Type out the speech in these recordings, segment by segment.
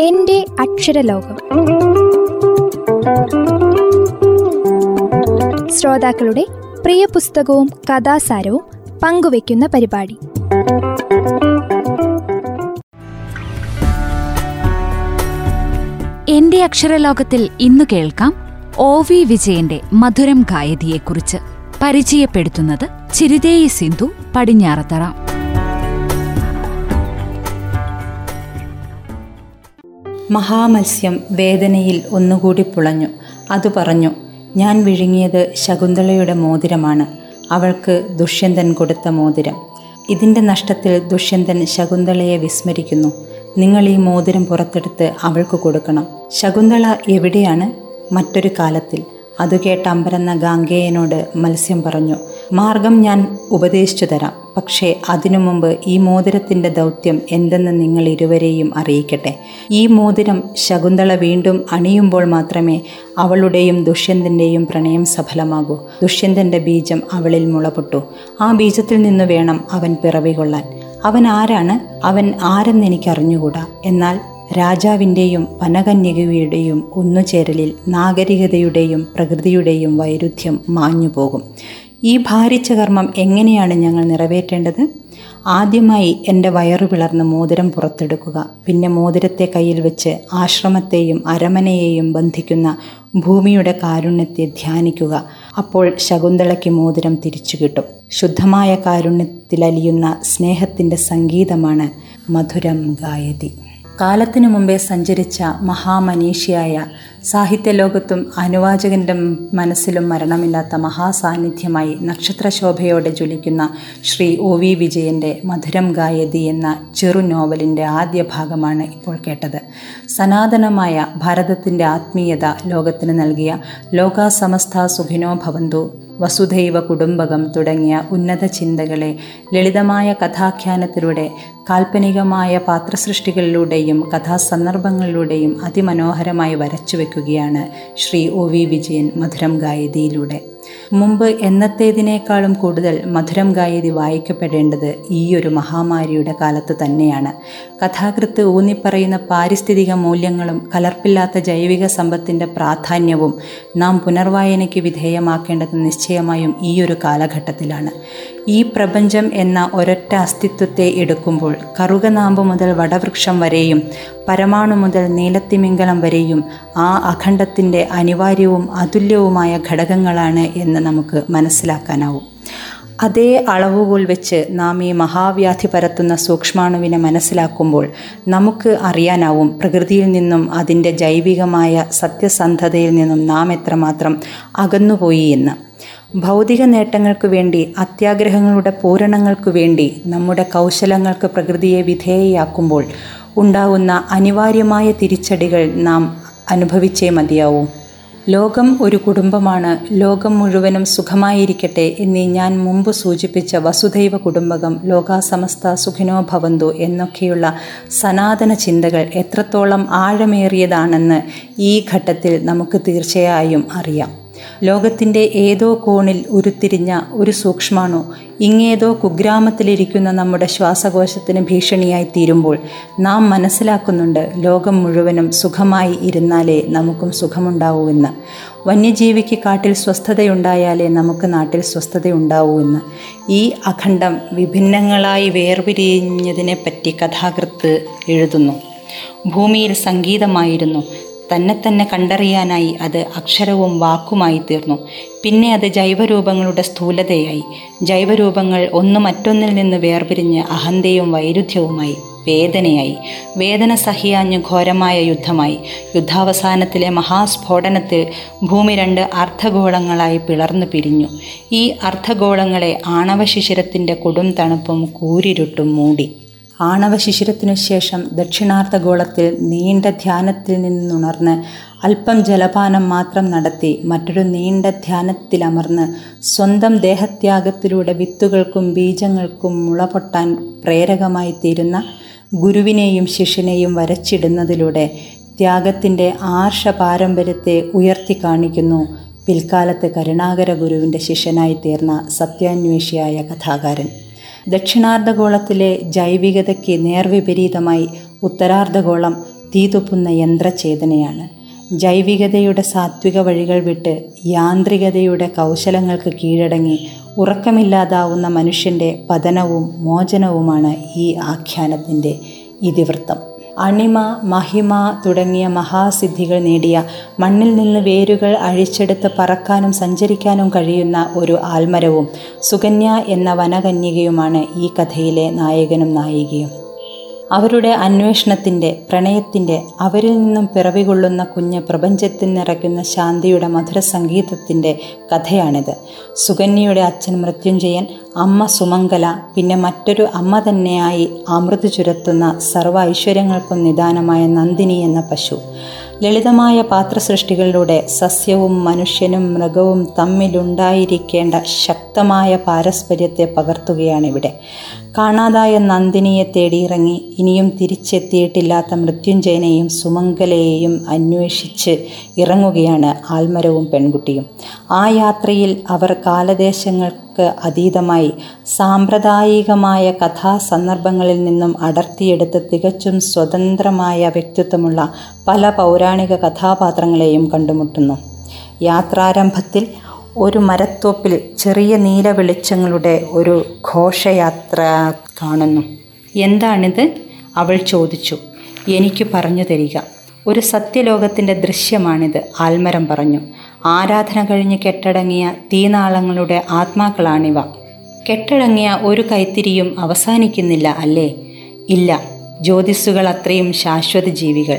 എന്റെ അക്ഷരലോകം. ശ്രോതാക്കളുടെ പ്രിയ പുസ്തകവും കഥാസാരവും പങ്കുവയ്ക്കുന്ന പരിപാടി. എന്റെ അക്ഷരലോകത്തിൽ ഇന്ന് കേൾക്കാം ഒ വി വിജയന്റെ മധുരം ഗായതിയെക്കുറിച്ച് പരിചയപ്പെടുത്തുന്നത് ചിരിതേയി സിന്ധു പടിഞ്ഞാറത്തറ. മഹാമത്സ്യം വേദനയിൽ ഒന്നുകൂടി പുളഞ്ഞു. അത് പറഞ്ഞു ഞാൻ വിഴുങ്ങിയത് ശകുന്തളയുടെ മോതിരമാണ്. അവൾക്ക് ദുഷ്യന്തൻ കൊടുത്ത മോതിരം. ഇതിന്റെ നഷ്ടത്തിൽ ദുഷ്യന്തൻ ശകുന്തളയെ വിസ്മരിക്കുന്നു. നിങ്ങൾ ഈ മോതിരം പുറത്തെടുത്ത് അവൾക്ക് കൊടുക്കണം. ശകുന്തള എവിടെയാണ്? മറ്റൊരു കാലത്തിൽ. അതു കേട്ട് അമ്പരന്ന ഗാംഗേയനോട് മത്സ്യം പറഞ്ഞു മാർഗം ഞാൻ ഉപദേശിച്ചു തരാം. പക്ഷേ അതിനു മുമ്പ് ഈ മോതിരത്തിന്റെ ദൗത്യം എന്തെന്ന് നിങ്ങൾ ഇരുവരെയും അറിയിക്കട്ടെ. ഈ മോതിരം ശകുന്തള വീണ്ടും അണിയുമ്പോൾ മാത്രമേ അവളുടെയും ദുഷ്യന്തന്റെയും പ്രണയം സഫലമാകൂ. ദുഷ്യന്തന്റെ ബീജം അവളിൽ മുളപൊട്ടു. ആ ബീജത്തിൽ നിന്ന് വേണം അവൻ പിറവികൊള്ളാൻ. അവൻ ആരാണ്? അവൻ ആരെന്ന് എനിക്കറിഞ്ഞുകൂടാ. എന്നാൽ രാജാവിന്റെയും വനകന്യകയുടെയും ഒന്നുചേരലിൽ നാഗരികതയുടെയും പ്രകൃതിയുടെയും വൈരുദ്ധ്യം മാഞ്ഞുപോകും. ഈ ഭാരിച്ച കർമ്മം എങ്ങനെയാണ് ഞങ്ങൾ നിറവേറ്റേണ്ടത്? ആദ്യമായി എന്റെ വയറു പിളർന്ന് മോതിരം പുറത്തെടുക്കുക. പിന്നെ മോതിരത്തെ കയ്യിൽ വെച്ച് ആശ്രമത്തെയും അരമനയെയും ബന്ധിക്കുന്ന ഭൂമിയുടെ കാരുണ്യത്തെ ധ്യാനിക്കുക. അപ്പോൾ ശകുന്തളയ്ക്ക് മോതിരം തിരിച്ചു കിട്ടും. ശുദ്ധമായ കാരുണ്യത്തിലലിയുന്ന സ്നേഹത്തിന്റെ സംഗീതമാണ് മധുരം ഗായതി. കാലത്തിനു മുമ്പേ സഞ്ചരിച്ച മഹാമനീഷിയായ സാഹിത്യലോകത്തും അനുവാചകന്റെ മനസ്സിലും മരണമില്ലാത്ത മഹാസാന്നിധ്യമായി നക്ഷത്രശോഭയോടെ ജ്വലിക്കുന്ന ശ്രീ ഒ വി വിജയന്റെ മധുരം ഗായതി എന്ന ചെറു നോവലിന്റെ ആദ്യ ഭാഗമാണ് ഇപ്പോൾ കേട്ടത്. സനാതനമായ ഭാരതത്തിന്റെ ആത്മീയത ലോകത്തിന് നൽകിയ ലോകാസമസ്ത സുഖിനോ ഭവന്തു വസുധൈവ കുടുംബകം തുടങ്ങിയ ഉന്നത ചിന്തകളെ ലളിതമായ കഥാഖ്യാനത്തിലൂടെ കാൽപ്പനികമായ പാത്രസൃഷ്ടികളിലൂടെയും കഥാസന്ദർഭങ്ങളിലൂടെയും അതിമനോഹരമായി വരച്ചു വയ്ക്കുകയാണ് ശ്രീ ഒ വി വിജയൻ മധുരം ഗായതിയിലൂടെ. മുമ്പ് എന്നത്തേതിനേക്കാളും കൂടുതൽ മധുരം ഗായതി വായിക്കപ്പെടേണ്ടത് ഈയൊരു മഹാമാരിയുടെ കാലത്ത് തന്നെയാണ്. കഥാകൃത്ത് ഊന്നിപ്പറയുന്ന പാരിസ്ഥിതിക മൂല്യങ്ങളും കലർപ്പില്ലാത്ത ജൈവിക സമ്പത്തിന്റെ പ്രാധാന്യവും നാം പുനർവായനയ്ക്ക് വിധേയമാക്കേണ്ടത് നിശ്ചയമായും ഈ ഒരു കാലഘട്ടത്തിലാണ്. ഈ പ്രപഞ്ചം എന്ന ഒരൊറ്റ അസ്തിത്വത്തെ എടുക്കുമ്പോൾ കറുകനാമ്പ് മുതൽ വടവൃക്ഷം വരെയും പരമാണു മുതൽ നീലത്തിമിംഗലം വരെയും ആ അഖണ്ഡത്തിന്റെ അനിവാര്യവും അതുല്യവുമായ ഘടകങ്ങളാണ് എന്ന് നമുക്ക് മനസ്സിലാക്കാനാവും. അതേ അളവുകൾ വെച്ച് നാം ഈ മഹാവ്യാധി പരത്തുന്ന സൂക്ഷ്മാണുവിനെ മനസ്സിലാക്കുമ്പോൾ നമുക്ക് അറിയാനാവും പ്രകൃതിയിൽ നിന്നും അതിന്റെ ജൈവികമായ സത്യസന്ധതയിൽ നിന്നും നാം എത്രമാത്രം അകന്നുപോയി എന്ന്. ഭൗതിക നേട്ടങ്ങൾക്ക് വേണ്ടി അത്യാഗ്രഹങ്ങളുടെ പൂരണങ്ങൾക്ക് വേണ്ടി നമ്മുടെ കൗശലങ്ങൾക്ക് പ്രകൃതിയെ വിധേയയാക്കുമ്പോൾ ഉണ്ടാകുന്ന അനിവാര്യമായ തിരിച്ചടികൾ നാം അനുഭവിച്ചേ മതിയാവൂ. ലോകം ഒരു കുടുംബമാണ്. ലോകം മുഴുവനും സുഖമായിരിക്കട്ടെ എന്നീ ഞാൻ മുമ്പ് സൂചിപ്പിച്ച വസുധൈവ കുടുംബകം ലോകാസമസ്ത സുഖിനോ ഭവന്തു എന്നൊക്കെയുള്ള സനാതന ചിന്തകൾ എത്രത്തോളം ആഴമേറിയതാണെന്ന് ഈ ഘട്ടത്തിൽ നമുക്ക് തീർച്ചയായും അറിയാം. ലോകത്തിന്റെ ഏതോ കോണിൽ ഉരുത്തിരിഞ്ഞ ഒരു സൂക്ഷ്മാണു. ഇങ്ങേതോ കുഗ്രാമത്തിലിരിക്കുന്ന നമ്മുടെ ശ്വാസകോശത്തിന് ഭീഷണിയായി തീരുമ്പോൾ നാം മനസ്സിലാക്കുന്നുണ്ട് ലോകം മുഴുവനും സുഖമായി ഇരുന്നാലേ നമുക്കും സുഖമുണ്ടാവൂവെന്ന്. വന്യജീവിക്ക് കാട്ടിൽ സ്വസ്ഥതയുണ്ടായാലേ നമുക്ക് നാട്ടിൽ സ്വസ്ഥതയുണ്ടാവൂവെന്ന്. ഈ അഖണ്ഡം വിഭിന്നങ്ങളായി വേർപിരിഞ്ഞതിനെപ്പറ്റി കഥാകൃത്ത് എഴുതുന്നു. ഭൂമിയിൽ സംഗീതമായിരുന്നു തന്നെ തന്നെ കണ്ടറിയാനായി അത് അക്ഷരവും വാക്കുമായി തീർന്നു. പിന്നെ അത് ജൈവരൂപങ്ങളുടെ സ്ഥൂലതയായി. ജൈവരൂപങ്ങൾ ഒന്ന് മറ്റൊന്നിൽ നിന്ന് വേർപിരിഞ്ഞ് അഹന്തയും വൈരുദ്ധ്യവുമായി വേദനയായി. വേദന സഹിയാഞ്ഞ് ഘോരമായ യുദ്ധമായി. യുദ്ധാവസാനത്തിലെ മഹാസ്ഫോടനത്തിൽ ഭൂമി രണ്ട് അർദ്ധഗോളങ്ങളായി പിളർന്നു പിരിഞ്ഞു. ഈ അർദ്ധഗോളങ്ങളെ ആണവശിശിരത്തിന്റെ കൊടും തണുപ്പും കൂരിരുട്ടും മൂടി. ആണവശിശിരത്തിനു ശേഷം ദക്ഷിണാർദ്ധഗോളത്തിൽ നീണ്ട ധ്യാനത്തിൽ നിന്നുണർന്ന് അല്പം ജലപാനം മാത്രം നടത്തി മറ്റൊരു നീണ്ട ധ്യാനത്തിലമർന്ന് സ്വന്തം ദേഹത്യാഗത്തിലൂടെ വിത്തുകൾക്കും ബീജങ്ങൾക്കും മുളപൊട്ടാൻ പ്രേരകമായി തീരുന്ന ഗുരുവിനെയും ശിഷ്യനെയും വരച്ചിടുന്നതിലൂടെ ത്യാഗത്തിന്റെ ആർഷ പാരമ്പര്യത്തെ ഉയർത്തി കാണിക്കുന്നു. പിൽക്കാലത്ത് കരുണാകര ഗുരുവിന്റെ ശിഷ്യനായി തീർന്ന സത്യാന്വേഷിയായ കഥാകാരൻ. ദക്ഷിണാർദ്ധഗോളത്തിലെ ജൈവികതയ്ക്ക് നേർവിപരീതമായി ഉത്തരാർദ്ധഗോളം തീതുപ്പുന്ന യന്ത്രചേതനയാണ് ജൈവികതയുടെ സാത്വിക വഴികൾ വിട്ട് യാന്ത്രികതയുടെ കൗശലങ്ങൾക്ക് കീഴടങ്ങി ഉറക്കമില്ലാതാവുന്ന മനുഷ്യന്റെ പതനവും മോചനവുമാണ് ഈ ആഖ്യാനത്തിന്റെ ഇതിവൃത്തം. അണിമ മഹിമ തുടങ്ങിയ മഹാസിദ്ധികൾ നേടിയ മണ്ണിൽ നിന്ന് വേരുകൾ അഴിച്ചെടുത്ത് പറക്കാനും സഞ്ചരിക്കാനും കഴിയുന്ന ഒരു ആൽമരവും സുകന്യ എന്ന വനകന്യകയുമാണ് ഈ കഥയിലെ നായകനും നായികയും. അവരുടെ അന്വേഷണത്തിന്റെ പ്രണയത്തിന്റെ അവരിൽ നിന്നും പിറവികൊള്ളുന്ന കുഞ്ഞ് പ്രപഞ്ചത്തിൽ നിറയ്ക്കുന്ന ശാന്തിയുടെ മധുര സംഗീതത്തിന്റെ കഥയാണിത്. സുകന്യയുടെ അച്ഛൻ മൃത്യുഞ്ജയൻ അമ്മ സുമംഗല പിന്നെ മറ്റൊരു അമ്മ തന്നെയായി അമൃത് ചുരത്തുന്ന സർവ ഐശ്വര്യങ്ങൾക്കും നിദാനമായ നന്ദിനി എന്ന പശു. ലളിതമായ പാത്രസൃഷ്ടികളിലൂടെ സസ്യവും മനുഷ്യനും മൃഗവും തമ്മിലുണ്ടായിരിക്കേണ്ട ശക്തമായ പാരസ്പര്യത്തെ പകർത്തുകയാണിവിടെ. കാണാതായ നന്ദിനിയെ തേടിയിറങ്ങി ഇനിയും തിരിച്ചെത്തിയിട്ടില്ലാത്ത മൃത്യുഞ്ജയനെയും സുമംഗലയെയും അന്വേഷിച്ച് ഇറങ്ങുകയാണ് ആൽമരവും പെൺകുട്ടിയും. ആ യാത്രയിൽ അവർ കാലദേശങ്ങൾക്ക് അതീതമായി സാമ്പ്രദായികമായ കഥാസന്ദർഭങ്ങളിൽ നിന്നും അടർത്തിയെടുത്ത് തികച്ചും സ്വതന്ത്രമായ വ്യക്തിത്വമുള്ള പല പൗരാണിക കഥാപാത്രങ്ങളെയും കണ്ടുമുട്ടുന്നു. യാത്രാരംഭത്തിൽ ഒരു മരത്തോപ്പിൽ ചെറിയ നീല വെളിച്ചങ്ങളുടെ ഒരു ഘോഷയാത്ര കാണുന്നു. എന്താണിത്? അവൾ ചോദിച്ചു. എനിക്ക് പറഞ്ഞു തരിക. ഒരു സത്യലോകത്തിന്റെ ദൃശ്യമാണിത് ആൽമരം പറഞ്ഞു. ആരാധന കഴിഞ്ഞ് കെട്ടടങ്ങിയ തീനാളങ്ങളുടെ ആത്മാക്കളാണിവ. കെട്ടടങ്ങിയ ഒരു കൈത്തിരിയും അവസാനിക്കുന്നില്ല അല്ലേ? ഇല്ല. ജ്യോതിസ്സുകൾ അത്രയും ശാശ്വത ജീവികൾ.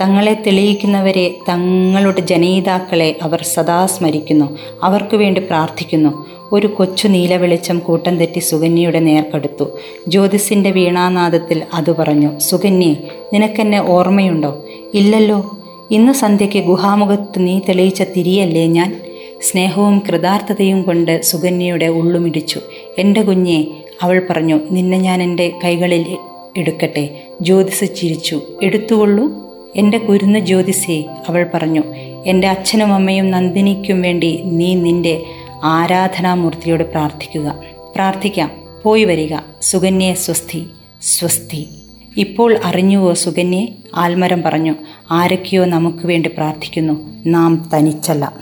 തങ്ങളെ തെളിയിക്കുന്നവരെ തങ്ങളുടെ ജനയിതാക്കളെ അവർ സദാ സ്മരിക്കുന്നു. അവർക്കു വേണ്ടി പ്രാർത്ഥിക്കുന്നു. ഒരു കൊച്ചു നീല വെളിച്ചം കൂട്ടം തെറ്റി സുകന്യയുടെ നേർക്കെടുത്തു. ജ്യോതിസിന്റെ വീണാനാദത്തിൽ അത് പറഞ്ഞു സുകന്യെ നിനക്കെന്നെ ഓർമ്മയുണ്ടോ? ഇല്ലല്ലോ. ഇന്ന് സന്ധ്യയ്ക്ക് ഗുഹാമുഖത്ത് നീ തെളിയിച്ച തിരിയല്ലേ ഞാൻ? സ്നേഹവും കൃതാർത്ഥതയും കൊണ്ട് സുകന്യയുടെ ഉള്ളുമിടിച്ചു. എന്റെ കുഞ്ഞെ അവൾ പറഞ്ഞു നിന്നെ ഞാൻ എന്റെ കൈകളിൽ എടുക്കട്ടെ. ജ്യോതിസ് ചിരിച്ചു എടുത്തുകൊള്ളൂ. എന്റെ കുരുന്ന ജ്യോതിസേ അവൾ പറഞ്ഞു എന്റെ അച്ഛനും അമ്മയും നന്ദിനിക്കും വേണ്ടി നീ നിന്റെ ആരാധനാമൂർത്തിയോട് പ്രാർത്ഥിക്കുക. പ്രാർത്ഥിക്കാം. പോയി വരിക. സുകന്യെ സ്വസ്തി. സ്വസ്തി. ഇപ്പോൾ അറിഞ്ഞുവോ സുകന്യെ? ആൽമരം പറഞ്ഞു ആരൊക്കെയോ നമുക്ക് വേണ്ടി പ്രാർത്ഥിക്കുന്നു. നാം തനിച്ചല്ല.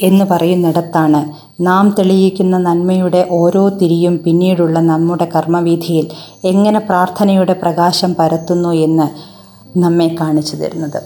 എന്ന് പറയുന്നിടത്താണ് നാം തെളിയിക്കുന്ന നന്മയുടെ ഓരോ തിരിയും പിന്നീടുള്ള നമ്മുടെ കർമ്മവീഥിയിൽ എങ്ങനെ പ്രാർത്ഥനയുടെ പ്രകാശം പരത്തുന്നു എന്ന് നമ്മെ കാണിച്ചു തരുന്നത്.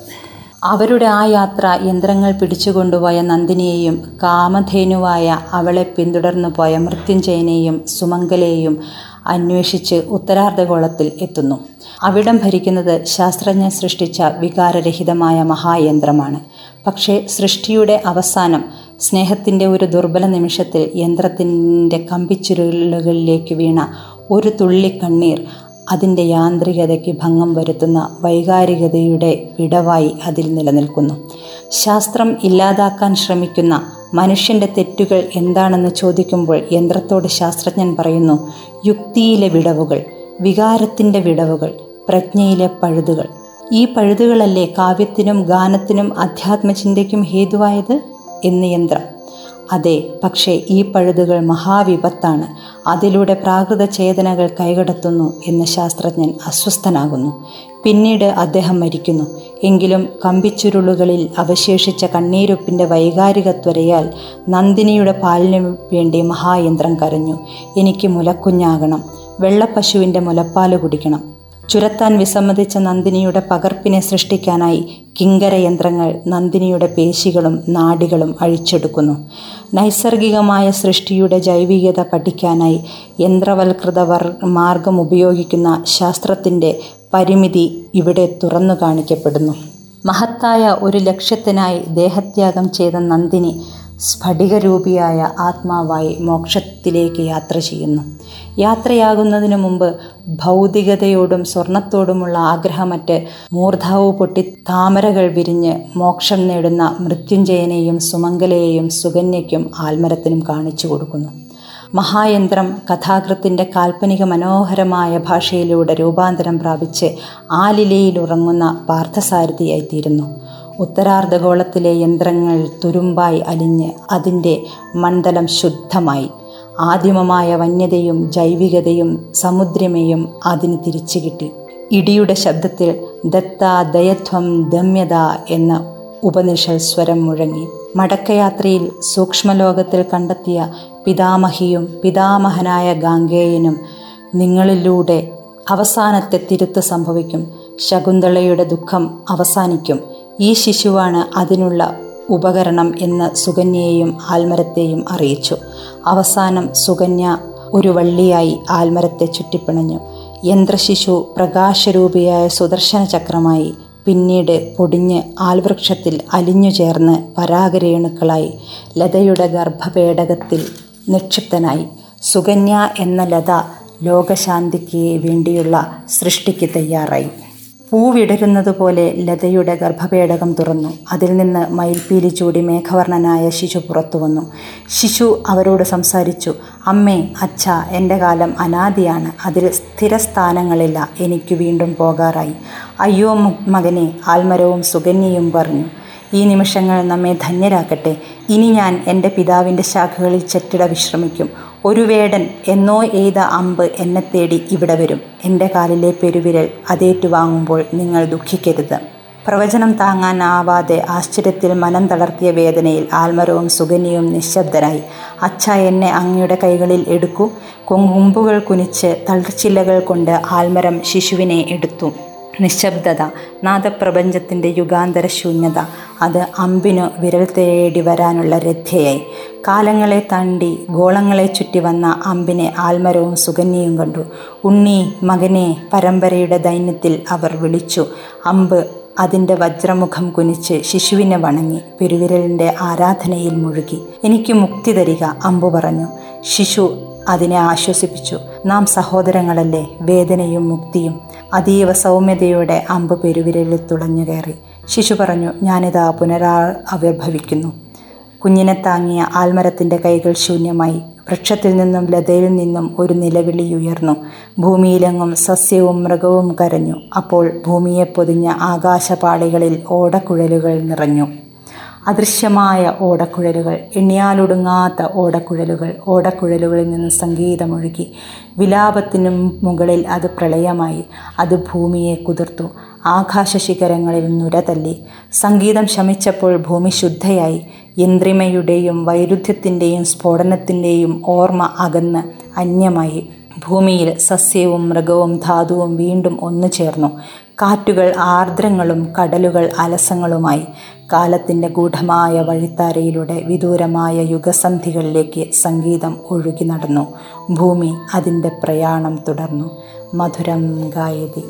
അവരുടെ ആ യാത്ര യന്ത്രങ്ങൾ പിടിച്ചുകൊണ്ടുപോയ നന്ദിനിയെയും കാമധേനുവായ അവളെ പിന്തുടർന്നു പോയ മൃത്യുഞ്ജയനെയും സുമംഗലയെയും അന്വേഷിച്ച് ഉത്തരാർദ്ധഗോളത്തിൽ എത്തുന്നു. അവിടം ഭരിക്കുന്നത് ശാസ്ത്രജ്ഞൻ സൃഷ്ടിച്ച വികാരരഹിതമായ മഹായന്ത്രമാണ്. പക്ഷേ സൃഷ്ടിയുടെ അവസാനം സ്നേഹത്തിന്റെ ഒരു ദുർബല നിമിഷത്തിൽ യന്ത്രത്തിന്റെ കമ്പിച്ചുരുളുകളിലേക്ക് വീണ ഒരു തുള്ളി കണ്ണീർ അതിന്റെ യാന്ത്രികതയ്ക്ക് ഭംഗം വരുത്തുന്ന വൈകാരികതയുടെ വിടവായി അതിൽ നിലനിൽക്കുന്നു. ശാസ്ത്രം ഇല്ലാതാക്കാൻ ശ്രമിക്കുന്ന മനുഷ്യന്റെ തെറ്റുകൾ എന്താണെന്ന് ചോദിക്കുമ്പോൾ യന്ത്രത്തോട് ശാസ്ത്രജ്ഞൻ പറയുന്നു യുക്തിയിലെ വിടവുകൾ വികാരത്തിന്റെ വിടവുകൾ പ്രജ്ഞയിലെ പഴുതുകൾ. ഈ പഴുതുകളല്ലേ കാവ്യത്തിനും ഗാനത്തിനും അധ്യാത്മചിന്തയ്ക്കും ഹേതുവായത്? എന്ന് യന്ത്രം അതെ പക്ഷേ ഈ പഴുതുകൾ മഹാവിപത്താണ്. അതിലൂടെ പ്രാകൃത ചേതനകൾ കൈകടത്തുന്നു എന്ന് ശാസ്ത്രജ്ഞൻ അസ്വസ്ഥനാകുന്നു. പിന്നീട് അദ്ദേഹം മരിക്കുന്നു. എങ്കിലും കമ്പിച്ചുരുളുകളിൽ അവശേഷിച്ച കണ്ണീരൊപ്പിന്റെ വൈകാരികത്വരയാൽ നന്ദിനിയുടെ പാലിനു വേണ്ടി മഹായന്ത്രം കരഞ്ഞു. എനിക്ക് മുലക്കുഞ്ഞാകണം. വെള്ളപ്പശുവിന്റെ മുലപ്പാൽ കുടിക്കണം. ചുരത്താൻ വിസമ്മതിച്ച നന്ദിനിയുടെ പകർപ്പിനെ സൃഷ്ടിക്കാനായി കിങ്കര യന്ത്രങ്ങൾ നന്ദിനിയുടെ പേശികളും നാടികളും അഴിച്ചെടുക്കുന്നു. നൈസർഗികമായ സൃഷ്ടിയുടെ ജൈവികത പഠിക്കാനായി യന്ത്രവൽകൃത മാർഗം ഉപയോഗിക്കുന്ന ശാസ്ത്രത്തിന്റെ പരിമിതി ഇവിടെ തുറന്നു കാണിക്കപ്പെടുന്നു. മഹത്തായ ഒരു ലക്ഷ്യത്തിനായി ദേഹത്യാഗം ചെയ്ത നന്ദിനി സ്ഫടികരൂപിയായ ആത്മാവായി മോക്ഷത്തിലേക്ക് യാത്ര ചെയ്യുന്നു. യാത്രയാകുന്നതിനു മുമ്പ് ഭൗതികതയോടും സ്വർണത്തോടുമുള്ള ആഗ്രഹമറ്റ് മൂർധാവ് പൊട്ടി താമരകൾ വിരിഞ്ഞ് മോക്ഷം നേടുന്ന മൃത്യുഞ്ജയനെയും സുമംഗലയെയും സുകന്യയ്ക്കും ആൽമരത്തിനും കാണിച്ചു കൊടുക്കുന്നു. മഹായന്ത്രം കഥാകൃത്തിന്റെ കാൽപ്പനിക മനോഹരമായ ഭാഷയിലൂടെ രൂപാന്തരം പ്രാപിച്ച് ആലിലയിലുറങ്ങുന്ന പാർത്ഥസാരഥിയായിത്തീരുന്നു. ഉത്തരാർദ്ധഗോളത്തിലെ യന്ത്രങ്ങൾ തുരുമ്പായി അലിഞ്ഞ് അതിന്റെ മണ്ഡലം ശുദ്ധമായി. ആദിമമായ വന്യതയും ജൈവികതയും സമുദ്രമേയും അതിന് തിരിച്ചു കിട്ടി. ഇടിയുടെ ശബ്ദത്തിൽ ദത്ത ദയത്വം ദമ്യത എന്ന ഉപനിഷൽ സ്വരം മുഴങ്ങി. മടക്കയാത്രയിൽ സൂക്ഷ്മലോകത്തിൽ കണ്ടെത്തിയ പിതാമഹിയും പിതാമഹനായ ഗാംഗേയനും നിങ്ങളിലൂടെ അവസാനത്തെ തിരുത്ത് സംഭവിക്കും. ശകുന്തളയുടെ ദുഃഖം അവസാനിക്കും. ഈ ശിശുവാണ് അതിനുള്ള ഉപകരണം എന്ന് സുകന്യയെയും ആൽമരത്തെയും അറിയിച്ചു. അവസാനം സുകന്യ ഒരു വള്ളിയായി ആൽമരത്തെ ചുറ്റിപ്പിണഞ്ഞു. യന്ത്രശിശു പ്രകാശരൂപിയായ സുദർശന ചക്രമായി പിന്നീട് പൊടിഞ്ഞ് ആൽവൃക്ഷത്തിൽ അലിഞ്ഞു ചേർന്ന് പരാഗരേണുക്കളായി ലതയുടെ ഗർഭപേടകത്തിൽ നിക്ഷിപ്തനായി. സുകന്യ എന്ന ലത ലോകശാന്തിക്ക് വേണ്ടിയുള്ള സൃഷ്ടിക്ക് തയ്യാറായി. പൂവിടരുന്നതുപോലെ ലതയുടെ ഗർഭപേടകം തുറന്നു. അതിൽ നിന്ന് മയിൽപ്പീലി ചൂടി മേഘവർണനായ ശിശു പുറത്തു വന്നു. ശിശു അവരോട് സംസാരിച്ചു അമ്മേ അച്ഛ എന്റെ കാലം അനാദിയാണ്. അതിൽ സ്ഥിരസ്ഥാനങ്ങളില്ല. എനിക്ക് വീണ്ടും പോകാറായി. അയ്യോ മകനെ ആൽമരവും സുകന്യയും പറഞ്ഞു. ഈ നിമിഷങ്ങൾ നമ്മെ ധന്യരാക്കട്ടെ. ഇനി ഞാൻ എന്റെ പിതാവിന്റെ ശാഖകളിൽ ചെറ്റിട വിശ്രമിക്കും. ഒരു വേടൻ എന്നോ എയ്ത അമ്പ് എന്നെ തേടി ഇവിടെ വരും. എന്റെ കാലിലെ പെരുവിരൽ അതേറ്റുവാങ്ങുമ്പോൾ നിങ്ങൾ ദുഃഖിക്കരുത്. പ്രവചനം താങ്ങാനാവാതെ ആശ്ചര്യത്തിൽ മനം തളർത്തിയ വേദനയിൽ ആൽമരവും സുഗന്യവും നിശബ്ദരായി. അച്ഛ എന്നെ അങ്ങയുടെ കൈകളിൽ എടുക്കൂ. കൊങ്കുമ്പുകൾ കുനിച്ച് തളർച്ചില്ലകൾ കൊണ്ട് ആൽമരം ശിശുവിനെ എടുത്തു. നിശബ്ദത നാദപ്രപഞ്ചത്തിന്റെ യുഗാന്തര ശൂന്യത അത് അമ്പിനു വിരൽ തേടി വരാനുള്ള രഥയായി. കാലങ്ങളെ തണ്ടി ഗോളങ്ങളെ ചുറ്റി വന്ന അമ്പിനെ ആൽമരവും സുഗന്യയും കണ്ടു. ഉണ്ണി മകനെ പരമ്പരയുടെ ദൈന്യത്തിൽ അവർ വിളിച്ചു. അമ്പ് അതിന്റെ വജ്രമുഖം കുനിച്ച് ശിശുവിനെ വണങ്ങി പെരുവിരലിന്റെ ആരാധനയിൽ മുഴുകി. എനിക്ക് മുക്തി തരിക അമ്പു പറഞ്ഞു. ശിശു അതിനെ ആശ്വസിപ്പിച്ചു. നാം സഹോദരങ്ങളല്ലേ വേദനയും മുക്തിയും അതീവ സൗമ്യതയോടെ അമ്പ് പെരുവിരലിൽ തുളഞ്ഞു കയറി. ശിശു പറഞ്ഞു ഞാനിതാ പുനരാ ആവിർഭവിക്കുന്നു കുഞ്ഞിനെ താങ്ങിയ ആൽമരത്തിന്റെ കൈകൾ ശൂന്യമായി. വൃക്ഷത്തിൽ നിന്നും ലതയിൽ നിന്നും ഒരു നിലവിളി ഉയർന്നു. ഭൂമിയിലെങ്ങും സസ്യവും മൃഗവും കരഞ്ഞു. അപ്പോൾ ഭൂമിയെ പൊതിഞ്ഞ ആകാശപാളികളിൽ ഓടക്കുഴലുകൾ നിറഞ്ഞു. അദൃശ്യമായ ഓടക്കുഴലുകൾ എണ്ണിയാലൊടുങ്ങാത്ത ഓടക്കുഴലുകൾ ഓടക്കുഴലുകളിൽ നിന്ന് സംഗീതമൊഴുകി. വിലാപത്തിനും മുകളിൽ അത് പ്രളയമായി. അത് ഭൂമിയെ കുതിർത്തു. ആകാശ ശിഖരങ്ങളിൽ നുരതല്ലി സംഗീതം ശമിച്ചപ്പോൾ ഭൂമി ശുദ്ധയായി. യന്ത്രിമയുടെയും വൈരുദ്ധ്യത്തിന്റെയും സ്ഫോടനത്തിന്റെയും ഓർമ്മ അകന്ന് അന്യമായി. ഭൂമിയിൽ സസ്യവും മൃഗവും ധാതുവും വീണ്ടും ഒന്നു ചേർന്നു. കാറ്റുകൾ ആർദ്രങ്ങളും കടലുകൾ അലസങ്ങളുമായി. കാലത്തിന്റെ ഗൂഢമായ വഴിത്താരയിലൂടെ വിദൂരമായ യുഗസന്ധികളിലേക്ക് സംഗീതം ഒഴുകി നടന്നു. ഭൂമി അതിന്റെ പ്രയാണം തുടർന്നു. മധുരം ഗായതി.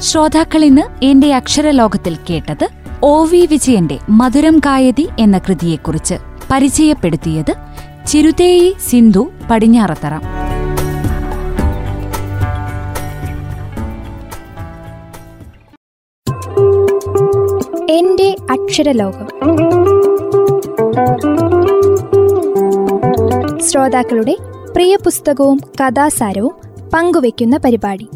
ശ്രോതാക്കൾ ഇന്ന് എന്റെ അക്ഷരലോകത്തിൽ കേട്ടത് ഒ വി വിജയന്റെ മധുരം കായതി എന്ന കൃതിയെക്കുറിച്ച് പരിചയപ്പെടുത്തിയത് ചിരുതേയി സിന്ധു പടിഞ്ഞാറത്തറ. എന്റെ അക്ഷരലോകം. ശ്രോതാക്കളുടെ പ്രിയ പുസ്തകവും കഥാസാരവും പങ്കുവയ്ക്കുന്ന പരിപാടി.